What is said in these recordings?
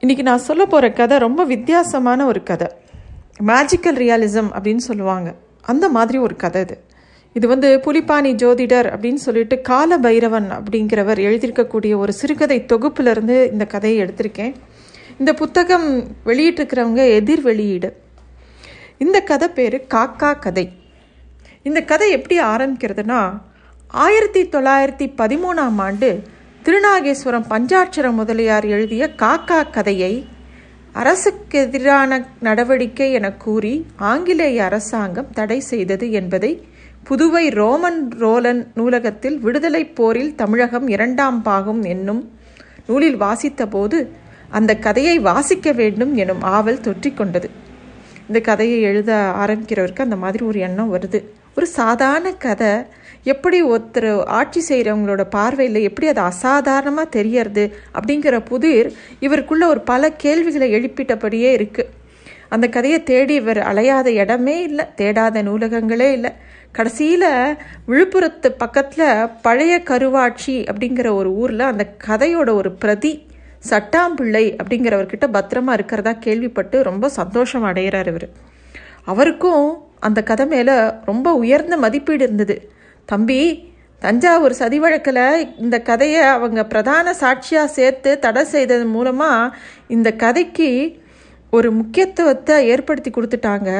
இன்றைக்கி நான் சொல்ல போகிற கதை ரொம்ப வித்தியாசமான ஒரு கதை. மேஜிக்கல் ரியாலிசம் அப்படின்னு சொல்லுவாங்க. அந்த மாதிரி ஒரு கதை இது. இது வந்து புலிப்பாணி ஜோதிடர் அப்படின்னு சொல்லிட்டு கால பைரவன் அப்படிங்கிறவர் எழுதியிருக்கக்கூடிய ஒரு சிறுகதை தொகுப்பிலிருந்து இந்த கதையை எடுத்திருக்கேன். இந்த புத்தகம் வெளியிட்டிருக்கிறவங்க எதிர் வெளியீடு. இந்த கதை பேர் காக்கா கதை. இந்த கதை எப்படி ஆரம்பிக்கிறதுனா ஆயிரத்தி தொள்ளாயிரத்தி பதிமூணாம் ஆண்டு திருநாகேஸ்வரம் பஞ்சாட்சர முதலியார் எழுதிய காக்கா கதையை அரசுக்கு எதிரான நடவடிக்கை என கூறி ஆங்கிலேய அரசாங்கம் தடை செய்தது என்பதை புதுவை ரோமன் ரோலன் நூலகத்தில் விடுதலை போரில் தமிழகம் இரண்டாம் பாகம் என்னும் நூலில் வாசித்தபோது அந்த கதையை வாசிக்க வேண்டும் எனும் ஆவல் தொற்றிக்கொண்டது. இந்த கதையை எழுத ஆரம்பிக்கிறவருக்கு அந்த மாதிரி ஒரு எண்ணம் வருது. ஒரு சாதாரண கதை. எப்படி ஒருத்தர் ஆட்சி செய்கிறவங்களோட பார்வையில் எப்படி அது அசாதாரணமாக தெரியறது அப்படிங்கிற புதிர் இவருக்குள்ள ஒரு பல கேள்விகளை எழுப்பிட்டபடியே இருக்குது அந்த கதையை தேடி இவர் அலையாத இடமே இல்லை தேடாத நூலகங்களே இல்லை. கடைசியில் விழுப்புரத்து பக்கத்தில் பழைய கருவாட்சி அப்படிங்கிற ஒரு ஊரில் அந்த கதையோட ஒரு பிரதி சட்டாம்பிள்ளை அப்படிங்கிறவர்கிட்ட பத்திரமா இருக்கிறதா கேள்விப்பட்டு ரொம்ப சந்தோஷம் அடைகிறார் இவர். அவருக்கும் அந்த கதை மேலே ரொம்ப உயர்ந்த மதிப்பீடு இருந்தது. தம்பி தஞ்சாவூர் சதி வழக்கில் இந்த கதையை அவங்க பிரதான சாட்சியாக சேர்த்து தடை செய்தது மூலமாக இந்த கதைக்கு ஒரு முக்கியத்துவத்தை ஏற்படுத்தி கொடுத்துட்டாங்க.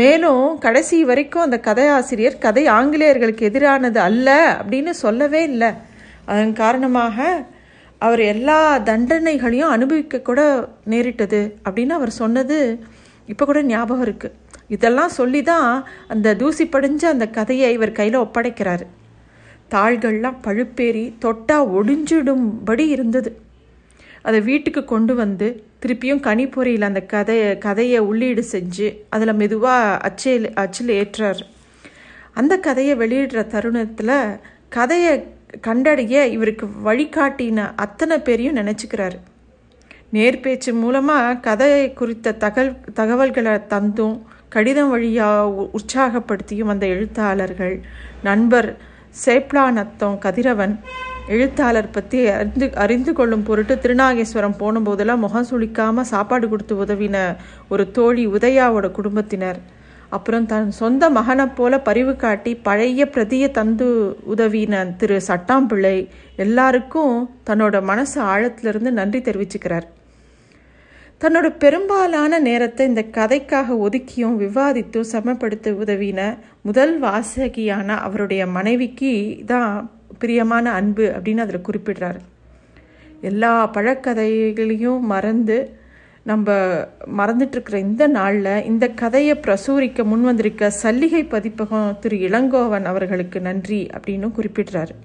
மேலும் கடைசி வரைக்கும் அந்த கதையாசிரியர் கதை ஆங்கிலேயர்களுக்கு எதிரானது அல்ல அப்படின்னு சொல்லவே இல்லை. அதன் காரணமாக அவர் எல்லா தண்டனைகளையும் அனுபவிக்க கூட நேரிட்டது அப்படின்னு அவர் சொன்னது இப்போ கூட ஞாபகம் இருக்குது இதெல்லாம் சொல்லி தான் அந்த தூசி படிஞ்ச அந்த கதையை இவர் கையில் ஒப்படைக்கிறாரு. தாள்கள்லாம் பழுப்பேறி தொட்டா ஒடிஞ்சிடும்படி இருந்தது. அதை வீட்டுக்கு கொண்டு வந்து திருப்பியும் கனிப்பொறியில் அந்த கதையை கதையை உள்ளீடு செஞ்சு அதில் மெதுவாக அச்சில் அச்சில் ஏற்றார். அந்த கதையை வெளியிடுற தருணத்தில் கதையை கண்டடைய இவருக்கு வழிகாட்டின அத்தனை பேரையும் நினச்சிக்கிறாரு. நேர்பேச்சு மூலமாக கதையை குறித்த தகவல் தகவல்களை தந்தும் கடிதம் வழியாக உற்சாகப்படுத்தியும் அந்த எழுத்தாளர்கள். நண்பர் சேப்லானத்தம் கதிரவன் எழுத்தாளர் பற்றி அறிந்து அறிந்து கொள்ளும் பொருட்டு திருநாகேஸ்வரம் போன முகம் சுளிக்காமல் சாப்பாடு கொடுத்து உதவின ஒரு தோழி உதயாவோட குடும்பத்தினர். அப்புறம் தன் சொந்த மகனை போல பரிவு காட்டி பழைய பிரதியை தந்து உதவின திரு சட்டாம்பிள்ளை எல்லாருக்கும் தன்னோட மனசு ஆழத்திலிருந்து நன்றி தெரிவிச்சுக்கிறார். தன்னோட பெரும்பாலான நேரத்தை இந்த கதைக்காக ஒதுக்கியும் விவாதித்தும் சமப்படுத்த உதவின முதல் வாசகியான அவருடைய மனைவிக்கு தான் பிரியமான அன்பு அப்படின்னு அதில் குறிப்பிடுறாரு. எல்லா பழக்கதைகளையும் மறந்து நம்ம மறந்துட்டுருக்கிற இந்த நாளில் இந்த கதையை பிரசூரிக்க முன் வந்திருக்க சல்லிகை பதிப்பகம் திரு இளங்கோவன் அவர்களுக்கு நன்றி அப்படின்னு குறிப்பிடுறாரு.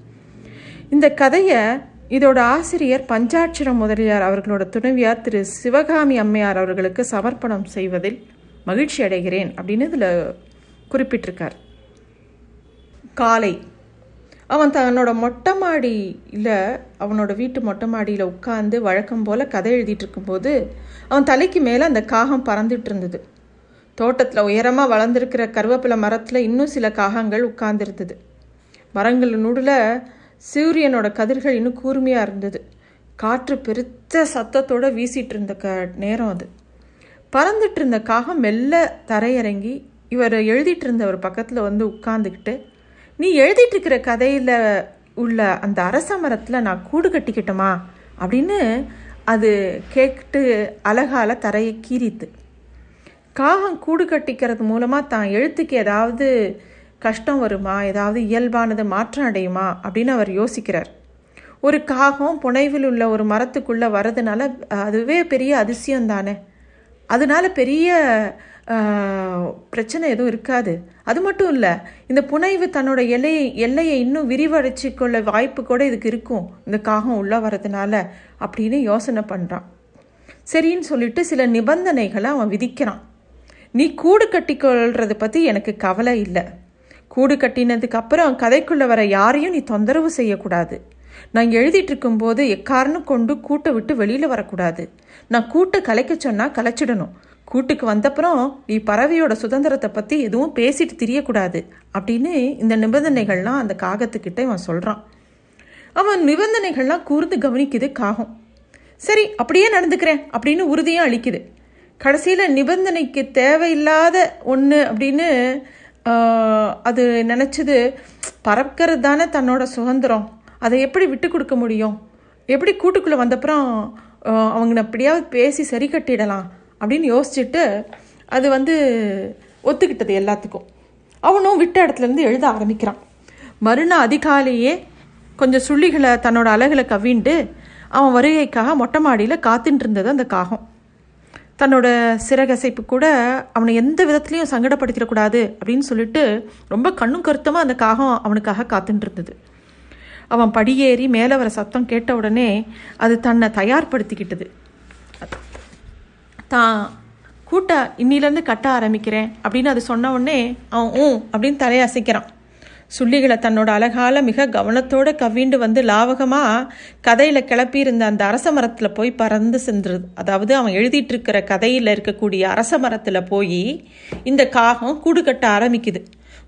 இந்த கதையை இதோட ஆசிரியர் பஞ்சாட்சரம் முதலியார் அவர்களோட துணைவியார் திரு சிவகாமி அம்மையார் அவர்களுக்கு சமர்ப்பணம் செய்வதில் மகிழ்ச்சி அடைகிறேன் அப்படின்னு இதில் குறிப்பிட்டிருக்கார். காலை. அவன் தன்னோட மொட்டை மாடியில் அவனோட வீட்டு மொட்டை மாடியில் உட்காந்து வழக்கம் போல் கதை எழுதிட்டு இருக்கும்போது அவன் தலைக்கு மேலே அந்த காகம் பறந்துட்டு இருந்தது. தோட்டத்தில் உயரமாக வளர்ந்துருக்கிற கருவேப்பிலை மரத்தில் இன்னும் சில காகங்கள் உட்கார்ந்துருந்தது. மரங்கள் நூடில் சூரியனோட கதிர்கள் இன்னும் கூர்மையாக இருந்தது. காற்று பெருத்த சத்தத்தோடு வீசிட்டு இருந்த க நேரம் அது. பறந்துட்டு இருந்த காகம் மெல்ல தரையிறங்கி இவர் எழுதிட்டு இருந்தவர் பக்கத்தில் வந்து உட்காந்துக்கிட்டு நீ எழுதிட்டு இருக்கிற கதையில் உள்ள அந்த அரச மரத்தில் நான் கூடு கட்டிக்கிட்டோமா? அப்படின்னு அது கேட்டு அழகால தரையை கீறித்து. காகம் கூடு கட்டிக்கிறது மூலமாக தான் எழுத்துக்கு ஏதாவது கஷ்டம் வருமா? ஏதாவது இயல்பானது மாற்றம் அடையுமா? அப்படின்னு அவர் யோசிக்கிறார். ஒரு காகம் புனைவில் உள்ள ஒரு மரத்துக்குள்ளே வரதுனால அதுவே பெரிய அதிசயம் தானே. அதனால பெரிய பிரச்சனை எதுவும் இருக்காது. அது மட்டும் இல்லை இந்த புனைவு தன்னோட எல்லையை எல்லையை இன்னும் விரிவடைச்சு கொள்ள வாய்ப்பு கூட இதுக்கு இருக்கும். இந்த காகம் உள்ளே வரதுனால அப்படின்னு யோசனை பண்ணுறான் சரின்னு சொல்லிட்டு சில நிபந்தனைகளை அவன் விதிக்கிறான். நீ கூடு கட்டிக்கொள்றதை பற்றி எனக்கு கவலை இல்லை. கூடு கட்டினதுக்கு அப்புறம் கதைக்குள்ளே வர யாரையும் நீ தொந்தரவு செய்யக்கூடாது. நான் எழுதிட்டு இருக்கும்போது எக்காரணம் கொண்டு கூட்டை விட்டு வெளியில் வரக்கூடாது. நான் கூட்டை கலைக்க சொன்னால் கலைச்சிடணும். கூட்டுக்கு வந்தப்புறம் நீ பறவையோட சுதந்திரத்தை பற்றி எதுவும் பேசிட்டு தெரியக்கூடாது அப்படின்னு இந்த நிபந்தனைகள்லாம் அந்த காகத்துக்கிட்ட இவன் சொல்கிறான் அவன் நிபந்தனைகள்லாம் கூர்ந்து கவனிக்குது காகம். சரி அப்படியே நடந்துக்கிறேன் அப்படின்னு உறுதியும் அளிக்குது. கடைசியில் நிபந்தனைக்கு தேவையில்லாத ஒன்று அப்படின்னு அது நினச்சது பறக்கிறது தானே தன்னோட சுதந்திரம். அதை எப்படி விட்டு கொடுக்க முடியும்? எப்படி கூட்டுக்குள்ளே வந்தப்புறம் அவங்க எப்படியாவது பேசி சரி கட்டிடலாம் அப்படின்னு யோசிச்சுட்டு அது வந்து ஒத்துக்கிட்டது எல்லாத்துக்கும். அவனும் விட்ட இடத்துலேருந்து எழுத ஆரம்பிக்கிறான். மறுநாள் அதிகாலையே கொஞ்சம் சுள்ளிகளை தன்னோட அழகுல கவிண்டு அவன் வருகைக்காக மொட்டை மாடியில் காத்துட்டு இருந்தது அந்த காகம். தன்னோட சிறகசைப்பு கூட அவனை எந்த விதத்துலையும் சங்கடப்படுத்திடக்கூடாது அப்படின்னு சொல்லிட்டு ரொம்ப கண்ணும் கருத்தமாக அந்த காகம் அவனுக்காக காத்துட்டு இருந்தது. அவன் படியேறி மேலே வர சத்தம் கேட்ட உடனே அது தன்னை தயார்படுத்திக்கிட்டது. தான் கூட்ட இன்னிலேருந்து கட்ட ஆரம்பிக்கிறேன் அப்படின்னு அது சொன்ன உடனே அவன் ஊ அப்படின்னு தலையை அசைக்கிறான். சுள்ளிகளை தன்னோட அழகால மிக கவனத்தோட கவிண்டு வந்து லாவகமாக கதையில் கிளப்பியிருந்த அந்த அரச மரத்தில் போய் பறந்து சென்றது. அதாவது அவன் எழுதிட்டு இருக்கிற கதையில் இருக்கக்கூடிய அரச மரத்தில் போய் இந்த காகம் கூடு கட்ட ஆரம்பிக்குது.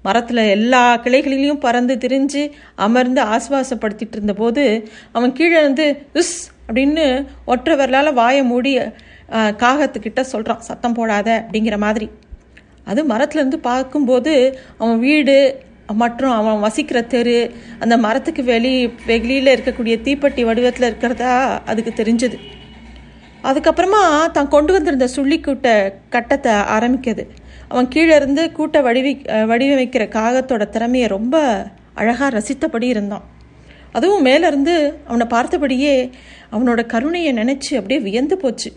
மரத்தில் எல்லா கிளைகளிலையும் பறந்து திரிஞ்சு அமர்ந்து ஆசுவாசப்படுத்திட்டு இருந்தபோது அவன் கீழே இருந்து உஸ் அப்படின்னு ஒற்றை விரலால் வாயை மூடி காகத்துக்கிட்ட சொல்கிறான் சத்தம் போடாத அப்படிங்கிற மாதிரி. அது மரத்துலேருந்து பார்க்கும்போது அவன் வீடு மற்றும் அவன் வசிக்கிற தெரு அந்த மரத்துக்கு வெளி வெளியில் இருக்கக்கூடிய தீப்பெட்டி வடிவத்தில் இருக்கிறதா அதுக்கு தெரிஞ்சது. அதுக்கப்புறமா தான் கொண்டு வந்திருந்த சுள்ளி கூட்ட கட்டத்தை ஆரம்பிக்குது அவன் கீழே இருந்து கூட்டை வடிவி வடிவமைக்கிற காகத்தோட திறமையை ரொம்ப அழகாக ரசித்தபடி இருந்தான். அதுவும் மேலேருந்து அவனை பார்த்தபடியே அவனோட கருணையை நினச்சி அப்படியே வியந்து போச்சு.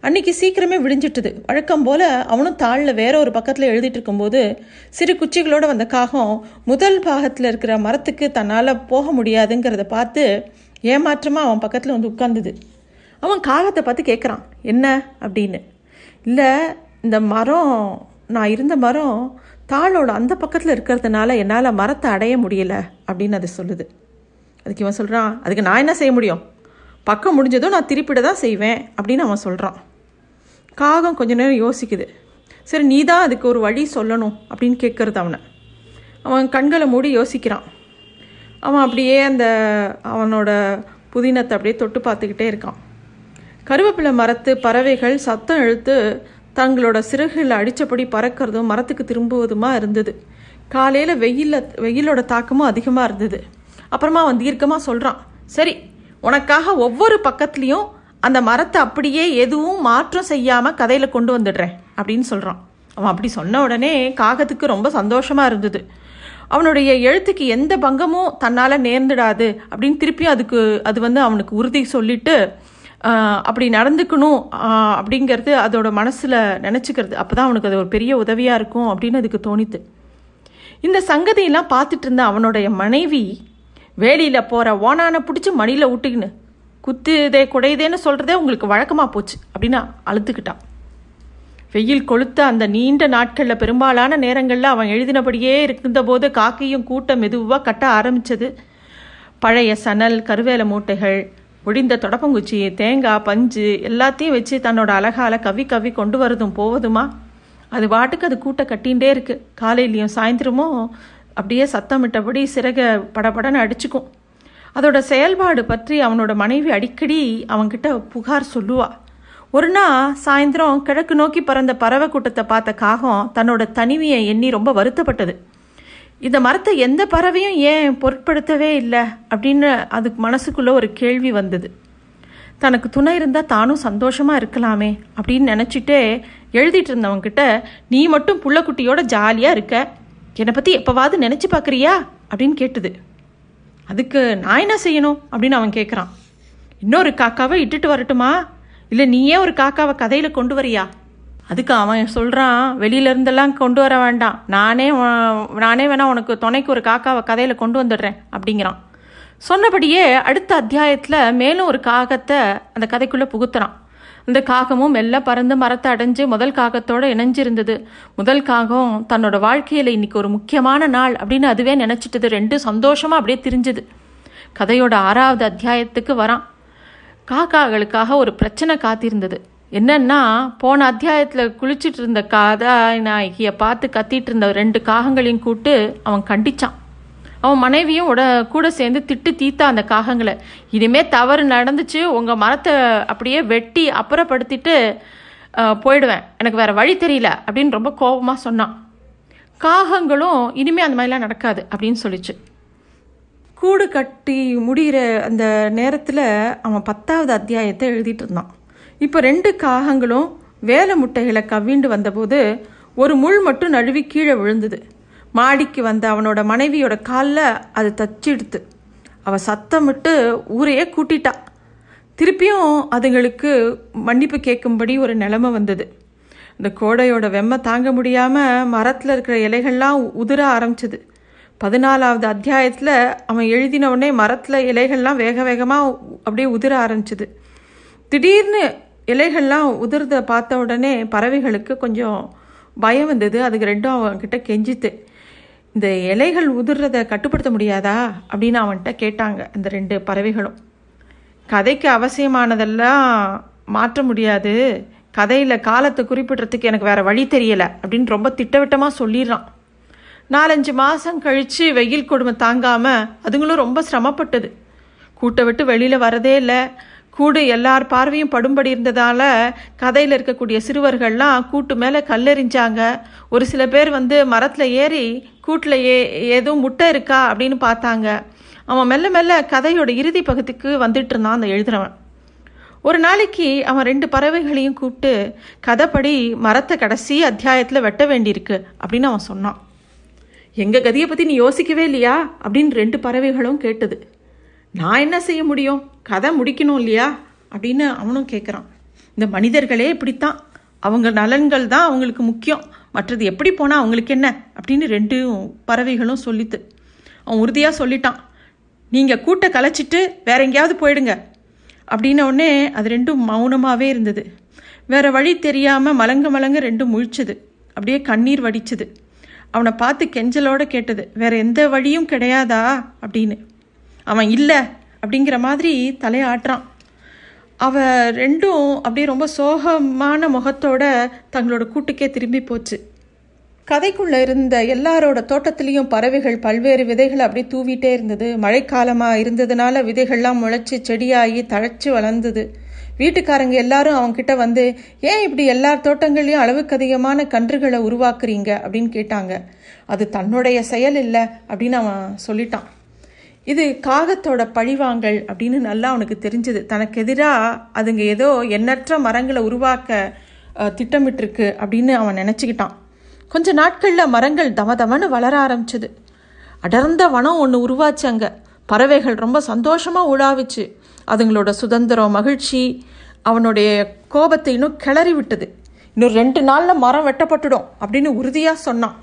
அன்னைக்கு சீக்கிரமே விடிஞ்சிட்டுது. வழக்கம் போல அவனும் தாளில் வேற ஒரு பக்கத்தில் எழுதிட்டு இருக்கும்போது சிறு குச்சிகளோடு வந்த காகம் முதல் பாகத்தில் இருக்கிற மரத்துக்கு தன்னால் போக முடியாதுங்கிறத பார்த்து ஏமாற்றமாக அவன் பக்கத்தில் வந்து உட்காந்துது அவன் காகத்தை பார்த்து கேட்குறான் என்ன? அப்படின்னு. இல்லை இந்த மரம் நான் இருந்த மரம் தாளோட அந்த பக்கத்தில் இருக்கிறதுனால என்னால் மரத்தை அடைய முடியலை அப்படின்னு அது சொல்லுது. அதுக்கு இவன் சொல்கிறான் அதுக்கு நான் என்ன செய்ய முடியும்? பக்கம் முடிஞ்சதும் நான் திருப்பிட தான் செய்வேன் அப்படின்னு அவன் சொல்கிறான் காகம் கொஞ்ச நேரம் யோசிக்குது. சரி நீ தான் அதுக்கு ஒரு வழி சொல்லணும் அப்படின்னு கேட்குறது அவனை. அவன் கண்களை மூடி யோசிக்கிறான். அவன் அப்படியே அந்த அவனோட புதினத்தை அப்படியே தொட்டு பார்த்துக்கிட்டே இருக்கான். கருவேப்பிலை மரத்து பறவைகள் சத்தம் இழுத்து தங்களோட சிறகுகளில் அடித்தபடி பறக்கிறதும் மரத்துக்கு திரும்புவதுமா இருந்தது. காலையில் வெயிலில் வெயிலோட தாக்கமும் அதிகமாக இருந்தது. அப்புறமா அவன் தீர்க்கமாக சொல்கிறான் சரி உனக்காக ஒவ்வொரு பக்கத்துலேயும் அந்த மரத்தை அப்படியே எதுவும் மாற்றம் செய்யாமல் கதையில் கொண்டு வந்துடுறேன் அப்படின்னு சொல்கிறான் அவன் அப்படி சொன்ன உடனே காகத்துக்கு ரொம்ப சந்தோஷமாக இருந்தது. அவனுடைய எழுத்துக்கு எந்த பங்கமும் தன்னால் நேர்ந்துடாது அப்படின்னு திருப்பியும் அதுக்கு அது வந்து அவனுக்கு உறுதி சொல்லிட்டு அப்படி நடந்துக்கணும் அப்படிங்கிறது அதோட மனசில் நினச்சிக்கிறது. அப்போ தான் அவனுக்கு அது ஒரு பெரிய உதவியாக இருக்கும் அப்படின்னு அதுக்கு தோணித்து. இந்த சங்கதியெல்லாம் பார்த்துட்டு இருந்த அவனுடைய மனைவி வேலியில் போகிற ஓனானை பிடிச்சி மணியில் விட்டுக்கின்னு குத்துதே குடையுதேன்னு சொல்கிறதே உங்களுக்கு வழக்கமாக போச்சு அப்படின்னு அழுத்துக்கிட்டான் வெயில் கொளுத்த அந்த நீண்ட நாட்களில் பெரும்பாலான நேரங்களில் அவன் எழுதினபடியே இருந்தபோது காக்கையும் கூட்டம் மெதுவாக கட்ட ஆரம்பித்தது பழைய சணல் கருவேல மூட்டைகள் ஒடிந்த தொடப்பங்குச்சி தேங்காய் பஞ்சு எல்லாத்தையும் வச்சு தன்னோட அழகால கவி கவி கொண்டு வரதும் போவதுமா? அது பாட்டுக்கு அது கூட்ட கட்டிகிட்டே இருக்கு. காலையிலையும் சாயந்தரமும் அப்படியே சத்தமிட்டபடி சிறக படபடன்னு அடிச்சுக்கும். அதோட செயல்பாடு பற்றி அவனோட மனைவி அடிக்கடி அவன்கிட்ட புகார் சொல்லுவா. ஒரு நாள் சாயந்தரம் கிழக்கு நோக்கி பறந்த பறவை கூட்டத்தை பார்த்த காகம் தன்னோட தனிமையை எண்ணி ரொம்ப வருத்தப்பட்டது. இந்த மரத்தை எந்த பறவையும் ஏன் பொருட்படுத்தவே இல்லை அப்படின்னு அதுக்கு மனசுக்குள்ளே ஒரு கேள்வி வந்தது. தனக்கு துணை இருந்தால் தானும் சந்தோஷமாக இருக்கலாமே அப்படின்னு நினச்சிட்டே எழுதிட்டு இருந்தவங்கிட்ட நீ மட்டும் புள்ளக்குட்டியோட ஜாலியாக இருக்க. என்னை பற்றி எப்போவாவது நினச்சி பார்க்குறியா அப்படின்னு கேட்டுது. அதுக்கு நான் என்ன செய்யணும்? அப்படின்னு அவன் கேட்குறான் இன்னொரு காக்காவை இட்டுட்டு வரட்டுமா? இல்லை நீயே ஒரு காக்காவை கதையில் கொண்டு வரியா? அதுக்கு அவன் சொல்கிறான் வெளியிலேருந்தெல்லாம் கொண்டு வர வேண்டாம். நானே நானே வேணா உனக்கு துணைக்கு ஒரு காக்காவை கதையில் கொண்டு வந்துடுறேன் அப்படிங்கிறான். சொன்னபடியே அடுத்த அத்தியாயத்தில் மேலும் ஒரு காகத்தை அந்த கதைக்குள்ளே புகுத்துறான். இந்த காகமும் மெல்ல பறந்து மரத்தை அடைஞ்சு முதல் காகத்தோட இணைஞ்சிருந்தது. முதல் காகம் தன்னோட வாழ்க்கையில் இன்னைக்கு ஒரு முக்கியமான நாள் அப்படின்னு அதுவே நினச்சிட்டது. ரெண்டும் சந்தோஷமாக அப்படியே திரிஞ்சுது. கதையோட ஆறாவது அத்தியாயத்துக்கு வரான். காக்காகளுக்காக ஒரு பிரச்சனை காத்திருந்தது. என்னன்னா போன அத்தியாயத்தில் குளிச்சிட்டு இருந்த கதாநாயகியை பார்த்து கத்திட்டு இருந்த ரெண்டு காகங்களையும் கூட்டு அவன் கண்டிச்சான். அவன் மனைவியும் உட கூட சேர்ந்து திட்டு தீத்தா அந்த காகங்களை. இனிமே தவறு நடந்துச்சு உங்கள் மரத்தை அப்படியே வெட்டி அப்புறப்படுத்திட்டு போயிடுவேன். எனக்கு வேறு வழி தெரியல அப்படின்னு ரொம்ப கோபமாக சொன்னான். காகங்களும் இனிமே அந்த மாதிரிலாம் நடக்காது அப்படின்னு சொல்லிச்சு. கூடு கட்டி முடிகிற அந்த நேரத்தில் அவன் பத்தாவது அத்தியாயத்தை எழுதிட்டு இருந்தான். இப்போ ரெண்டு காகங்களும் வேலை முட்டைகளை கவ்விண்டு வந்தபோது ஒரு முள் மட்டும் நழுவி கீழே விழுந்தது. மாடிக்கு வந்த அவனோட மனைவியோட காலில் அது தச்சிடுத்து. அவள் சத்தமிட்டு ஊரையே கூட்டிட்டா. திருப்பியும் அதுங்களுக்கு மன்னிப்பு கேட்கும்படி ஒரு நிலைமை வந்தது. இந்த கோடையோட வெம்மை தாங்க முடியாமல் மரத்தில் இருக்கிற இலைகள்லாம் உதிர ஆரம்பிச்சது. பதினாலாவது அத்தியாயத்தில் அவன் எழுதின உடனே மரத்தில் இலைகள்லாம் வேக வேகமாக அப்படியே உதிர ஆரம்பிச்சது. திடீர்னு இலைகள்லாம் உதிர்த பார்த்த உடனே பறவைகளுக்கு கொஞ்சம் பயம் வந்தது. அதுக்கு ரெண்டும் அவன்கிட்ட கெஞ்சித்து இந்த இலைகள் உதிர்றதை கட்டுப்படுத்த முடியாதா? அப்படின்னு அவன்கிட்ட கேட்டாங்க அந்த ரெண்டு பறவைகளும். கதைக்கு அவசியமானதெல்லாம் மாற்ற முடியாது. கதையில் காலத்தை குறிப்பிடுறதுக்கு எனக்கு வேறு வழி தெரியலை அப்படின்னு ரொம்ப திட்டவட்டமாக சொல்லிடுறான். நாலஞ்சு மாதம் கழித்து வெயில் கொடுமை தாங்காமல் அதுங்களும் ரொம்ப சிரமப்பட்டது. கூட்டை விட்டு வெளியில் வரதே இல்லை. கூடு எல்லார் பார்வையும் படும்படி இருந்ததால் கதையில் இருக்கக்கூடிய சிறுவர்கள்லாம் கூட்டு மேலே கல்லெறிஞ்சாங்க. ஒரு சில பேர் வந்து மரத்தில் ஏறி கூட்டில் ஏ ஏதும் முட்டை இருக்கா அப்படின்னு பார்த்தாங்க. அவன் மெல்ல மெல்ல கதையோட இறுதி பகுதிக்கு வந்துட்டு இருந்தான் அந்த எழுதுறவன். ஒரு நாளைக்கு அவன் ரெண்டு பறவைகளையும் கூப்பிட்டு கதைப்படி மரத்தை கடைசி அத்தியாயத்தில் வெட்ட வேண்டியிருக்கு அப்படின்னு அவன் சொன்னான். எங்கள் கதியை பற்றி நீ யோசிக்கவே இல்லையா? அப்படின்னு ரெண்டு பறவைகளும் கேட்டது. நான் என்ன செய்ய முடியும்? கதை முடிக்கணும் இல்லையா? அப்படின்னு அவனும் கேட்குறான் இந்த மனிதர்களே இப்படித்தான். அவங்க நலன்கள் தான் அவங்களுக்கு முக்கியம். மற்றது எப்படி போனால் அவங்களுக்கு என்ன? அப்படின்னு ரெண்டு பறவைகளும் சொல்லித்து அவன் உறுதியாக சொல்லிட்டான். நீங்கள் கூட்டை கலைச்சிட்டு வேற எங்கேயாவது போயிடுங்க. அப்படின்ன உடனே அது ரெண்டும் மௌனமாகவே இருந்தது. வேற வழி தெரியாமல் மலங்க மலங்க ரெண்டும் முழிச்சது. அப்படியே கண்ணீர் வடிச்சது. அவனை பார்த்து கெஞ்சலோட கேட்டது வேற எந்த வழியும் கிடையாதா? அப்படின்னு. அவன் இல்லை அப்படிங்கிற மாதிரி தலையாட்டுறான். அவ ரெண்டும் அப்படியே ரொம்ப சோகமான முகத்தோட தங்களோட கூட்டுக்கே திரும்பி போச்சு. கதைக்குள்ளே இருந்த எல்லாரோட தோட்டத்துலேயும் பறவைகள் பல்வேறு விதைகளை அப்படியே தூவிட்டே இருந்தது. மழைக்காலமாக இருந்ததுனால விதைகள்லாம் முளைச்சி செடியாகி தழைச்சி வளர்ந்தது. வீட்டுக்காரங்க எல்லாரும் அவங்கக்கிட்ட வந்து ஏன் இப்படி எல்லார் தோட்டங்கள்லையும் அளவுக்கு அதிகமான கன்றுகளை உருவாக்குறீங்க? அப்படின்னு கேட்டாங்க. அது தன்னுடைய செயல் இல்லை அப்படின்னு அவன் சொல்லிட்டான். இது காகத்தோட பழிவாங்கல் அப்படின்னு நல்லா அவனுக்கு தெரிஞ்சது. தனக்கு எதிராக அதுங்க ஏதோ எண்ணற்ற மரங்களை உருவாக்க திட்டமிட்டிருக்கு அப்படின்னு அவன் நினச்சிக்கிட்டான். கொஞ்ச நாட்களில் மரங்கள் தமதமன்னு வளர ஆரம்பிச்சது. அடர்ந்த வனம் ஒன்று உருவாச்சு அங்கே. பறவைகள் ரொம்ப சந்தோஷமாக உலாவிச்சு அதுங்களோட சுதந்திரம் மகிழ்ச்சி அவனுடைய கோபத்தை இன்னும் கிளறி விட்டது. இன்னும் ரெண்டு நாளில் மரம் வெட்டப்பட்டுடும் அப்படின்னு உறுதியாக சொன்னான்.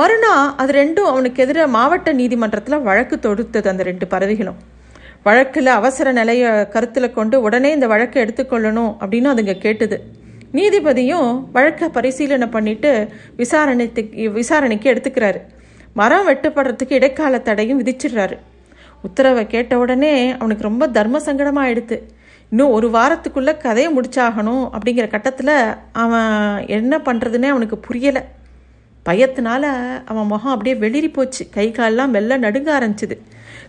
மறுநாள் அது ரெண்டும் அவனுக்கு எதிராக மாவட்ட நீதிமன்றத்தில் வழக்கு தொடுத்தது அந்த ரெண்டு பறவைகளும் வழக்கில் அவசர நிலையை கருத்தில் கொண்டு உடனே இந்த வழக்கை எடுத்துக்கொள்ளணும் அப்படின்னு அதுங்க கேட்டது. நீதிபதியும் வழக்கை பரிசீலனை பண்ணிட்டு விசாரணைக்கு விசாரணைக்கு எடுத்துக்கிறாரு. மரம் வெட்டப்படுறதுக்கு இடைக்கால தடையும் விதிச்சிடுறாரு. உத்தரவை கேட்ட உடனே அவனுக்கு ரொம்ப தர்ம சங்கடமாயிடுது இன்னும் ஒரு வாரத்துக்குள்ளே கதையை முடிச்சாகணும் அப்படிங்கிற கட்டத்தில் அவன் என்ன பண்ணுறதுன்னே அவனுக்கு புரியலை. பயத்தினால அவன் முகம் அப்படியே வெளிரி போச்சு. கை காலெல்லாம் மெல்ல நடுங்க ஆரம்பிச்சுது.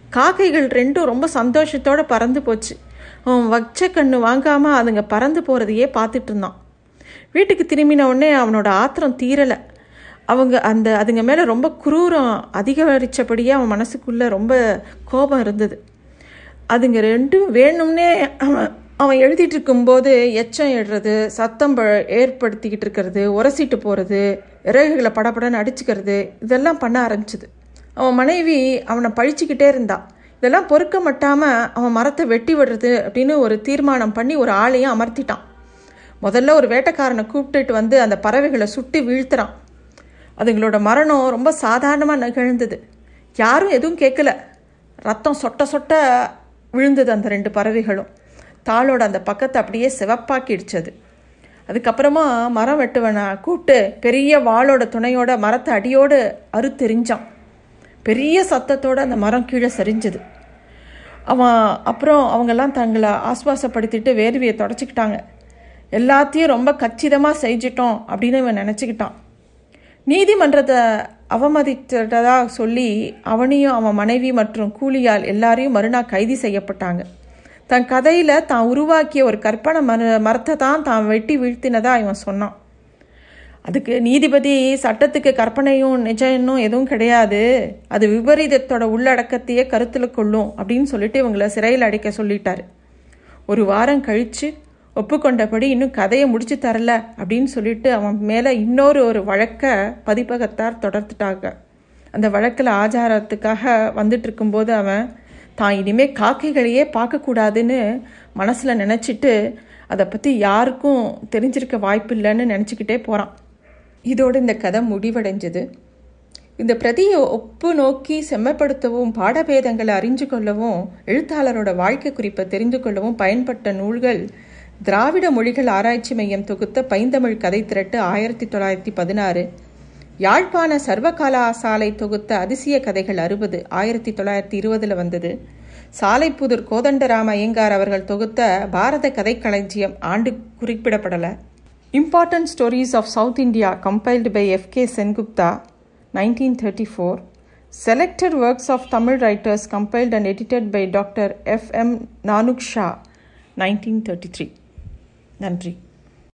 காக்கைகள் ரெண்டும் ரொம்ப சந்தோஷத்தோடு பறந்து போச்சு. அவன் வச்ச கண்ணு வாங்காமல் அதுங்க பறந்து போகிறதையே பார்த்துட்டு இருந்தான். வீட்டுக்கு திரும்பின உடனே அவனோட ஆத்திரம் தீரலை. அவங்க அந்த அதுங்க மேலே ரொம்ப குரூரம் அதிகரித்தபடியே அவன் மனசுக்குள்ளே ரொம்ப கோபம் இருந்தது. அதுங்க ரெண்டும் வேணும்னே அவன் அவன் எழுதிட்டு இருக்கும்போது எச்சம் இடுறது சத்தம் ப ஏற்படுத்திக்கிட்டு இருக்கிறது உரசிட்டு போகிறது இறகுகளை படப்படன்னு அடிச்சுக்கிறது இதெல்லாம் பண்ண ஆரம்பிச்சுது. அவன் மனைவி அவனை பழிச்சுக்கிட்டே இருந்தான் இதெல்லாம் பொறுக்க மட்டாமல் அவன் மரத்தை வெட்டி விடுறது அப்படின்னு ஒரு தீர்மானம் பண்ணி ஒரு ஆளையும் அமர்த்திட்டான். முதல்ல ஒரு வேட்டைக்காரனை கூப்பிட்டுட்டு வந்து அந்த பறவைகளை சுட்டி வீழ்த்துறான். அதுங்களோட மரணம் ரொம்ப சாதாரணமாக நிகழ்ந்தது. யாரும் எதுவும் கேட்கல ரத்தம் சொட்ட சொட்ட விழுந்தது அந்த ரெண்டு பறவைகளும். தாளோட அந்த பக்கத்தை அப்படியே சிவப்பாக்கிடுச்சது. அதுக்கப்புறமா மரம் வெட்டுவனை கூப்பிட்டு பெரிய வாளோட துணையோட மரத்தை அடியோடு அறுத்தெறிஞ்சான். பெரிய சத்தத்தோடு அந்த மரம் கீழே சரிஞ்சது. அவன் அப்புறம் அவங்கெல்லாம் தங்களை ஆஸ்வாசப்படுத்திட்டு வேர்வையை தொடச்சிக்கிட்டாங்க. எல்லாத்தையும் ரொம்ப கச்சிதமாக செஞ்சிட்டோம் அப்படின்னு இவன் நினச்சிக்கிட்டான். நீதிமன்றத்தை அவமதித்ததாக சொல்லி அவனையும் அவன் மனைவி மற்றும் கூலியால் எல்லாரையும் மறுநாள் கைது செய்யப்பட்டாங்க. தன் கதையில் தான் உருவாக்கிய ஒரு கற்பனை மர மரத்தை தான் தான் வெட்டி வீழ்த்தினதாக இவன் சொன்னான். அதுக்கு நீதிபதி சட்டத்துக்கு கற்பனையும் நிஜம்னும் எதுவும் கிடையாது. அது விபரீதத்தோட உள்ளடக்கத்தையே கருத்தில் கொள்ளும் அப்படின்னு சொல்லிட்டு இவங்களை சிறையில் அடைக்க சொல்லிட்டாரு. ஒரு வாரம் கழித்து ஒப்புக்கொண்டபடி இன்னும் கதையை முடிச்சு தரல அப்படின்னு சொல்லிட்டு அவன் மேலே இன்னொரு ஒரு வழக்கை பதிப்பகத்தார் தொடர்த்துட்டாங்க. அந்த வழக்கில் ஆச்சாரத்துக்காக வந்துட்டு இருக்கும்போது அவன் தான் இனிமேல் காக்கைகளையே பார்க்கக்கூடாதுன்னு மனசில் நினச்சிட்டு அதை பற்றி யாருக்கும் தெரிஞ்சிருக்க வாய்ப்பு இல்லைன்னு நினச்சிக்கிட்டே போகிறான் இதோடு இந்த கதை முடிவடைஞ்சது. இந்த பிரதியை ஒப்பு நோக்கி செம்மப்படுத்தவும் பாடபேதங்களை அறிஞ்சு கொள்ளவும் எழுத்தாளரோட வாழ்க்கை குறிப்பை தெரிந்து கொள்ளவும் பயன்பட்ட நூல்கள் திராவிட மொழிகள் ஆராய்ச்சி மையம் தொகுத்த பைந்தமிழ் கதை திரட்டு ஆயிரத்தி தொள்ளாயிரத்தி பதினாறு. யாழ்ப்பாண சர்வகாலா சாலை தொகுத்த அதிசய கதைகள் அறுபது ஆயிரத்தி தொள்ளாயிரத்தி இருபதில் வந்தது. சாலைப்புதூர் கோதண்டராம ஐயங்கார் அவர்கள் தொகுத்த பாரத கதைக்களஞ்சியம் ஆண்டு குறிப்பிடப்படலை. Important stories of South India compiled by F K Sengupta nineteen thirty four selected works of Tamil writers compiled and edited by doctor F M Nanuk Shah nineteen thirty three நன்றி.